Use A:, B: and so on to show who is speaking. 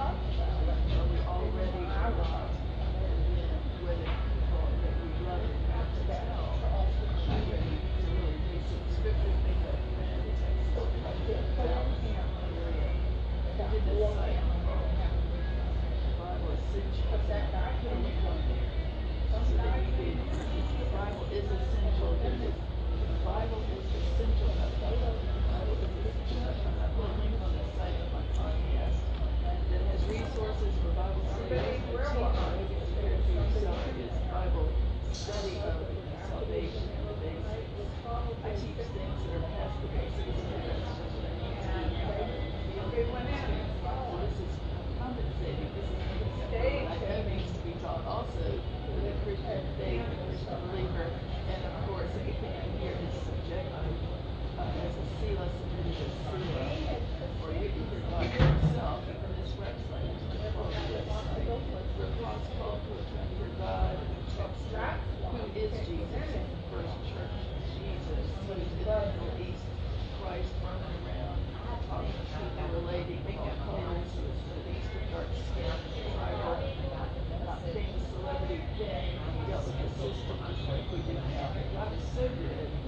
A: love.
B: resources
A: for
B: Bible study, for science, Bible study of salvation and the basics. I teach things that are past the basics. so good.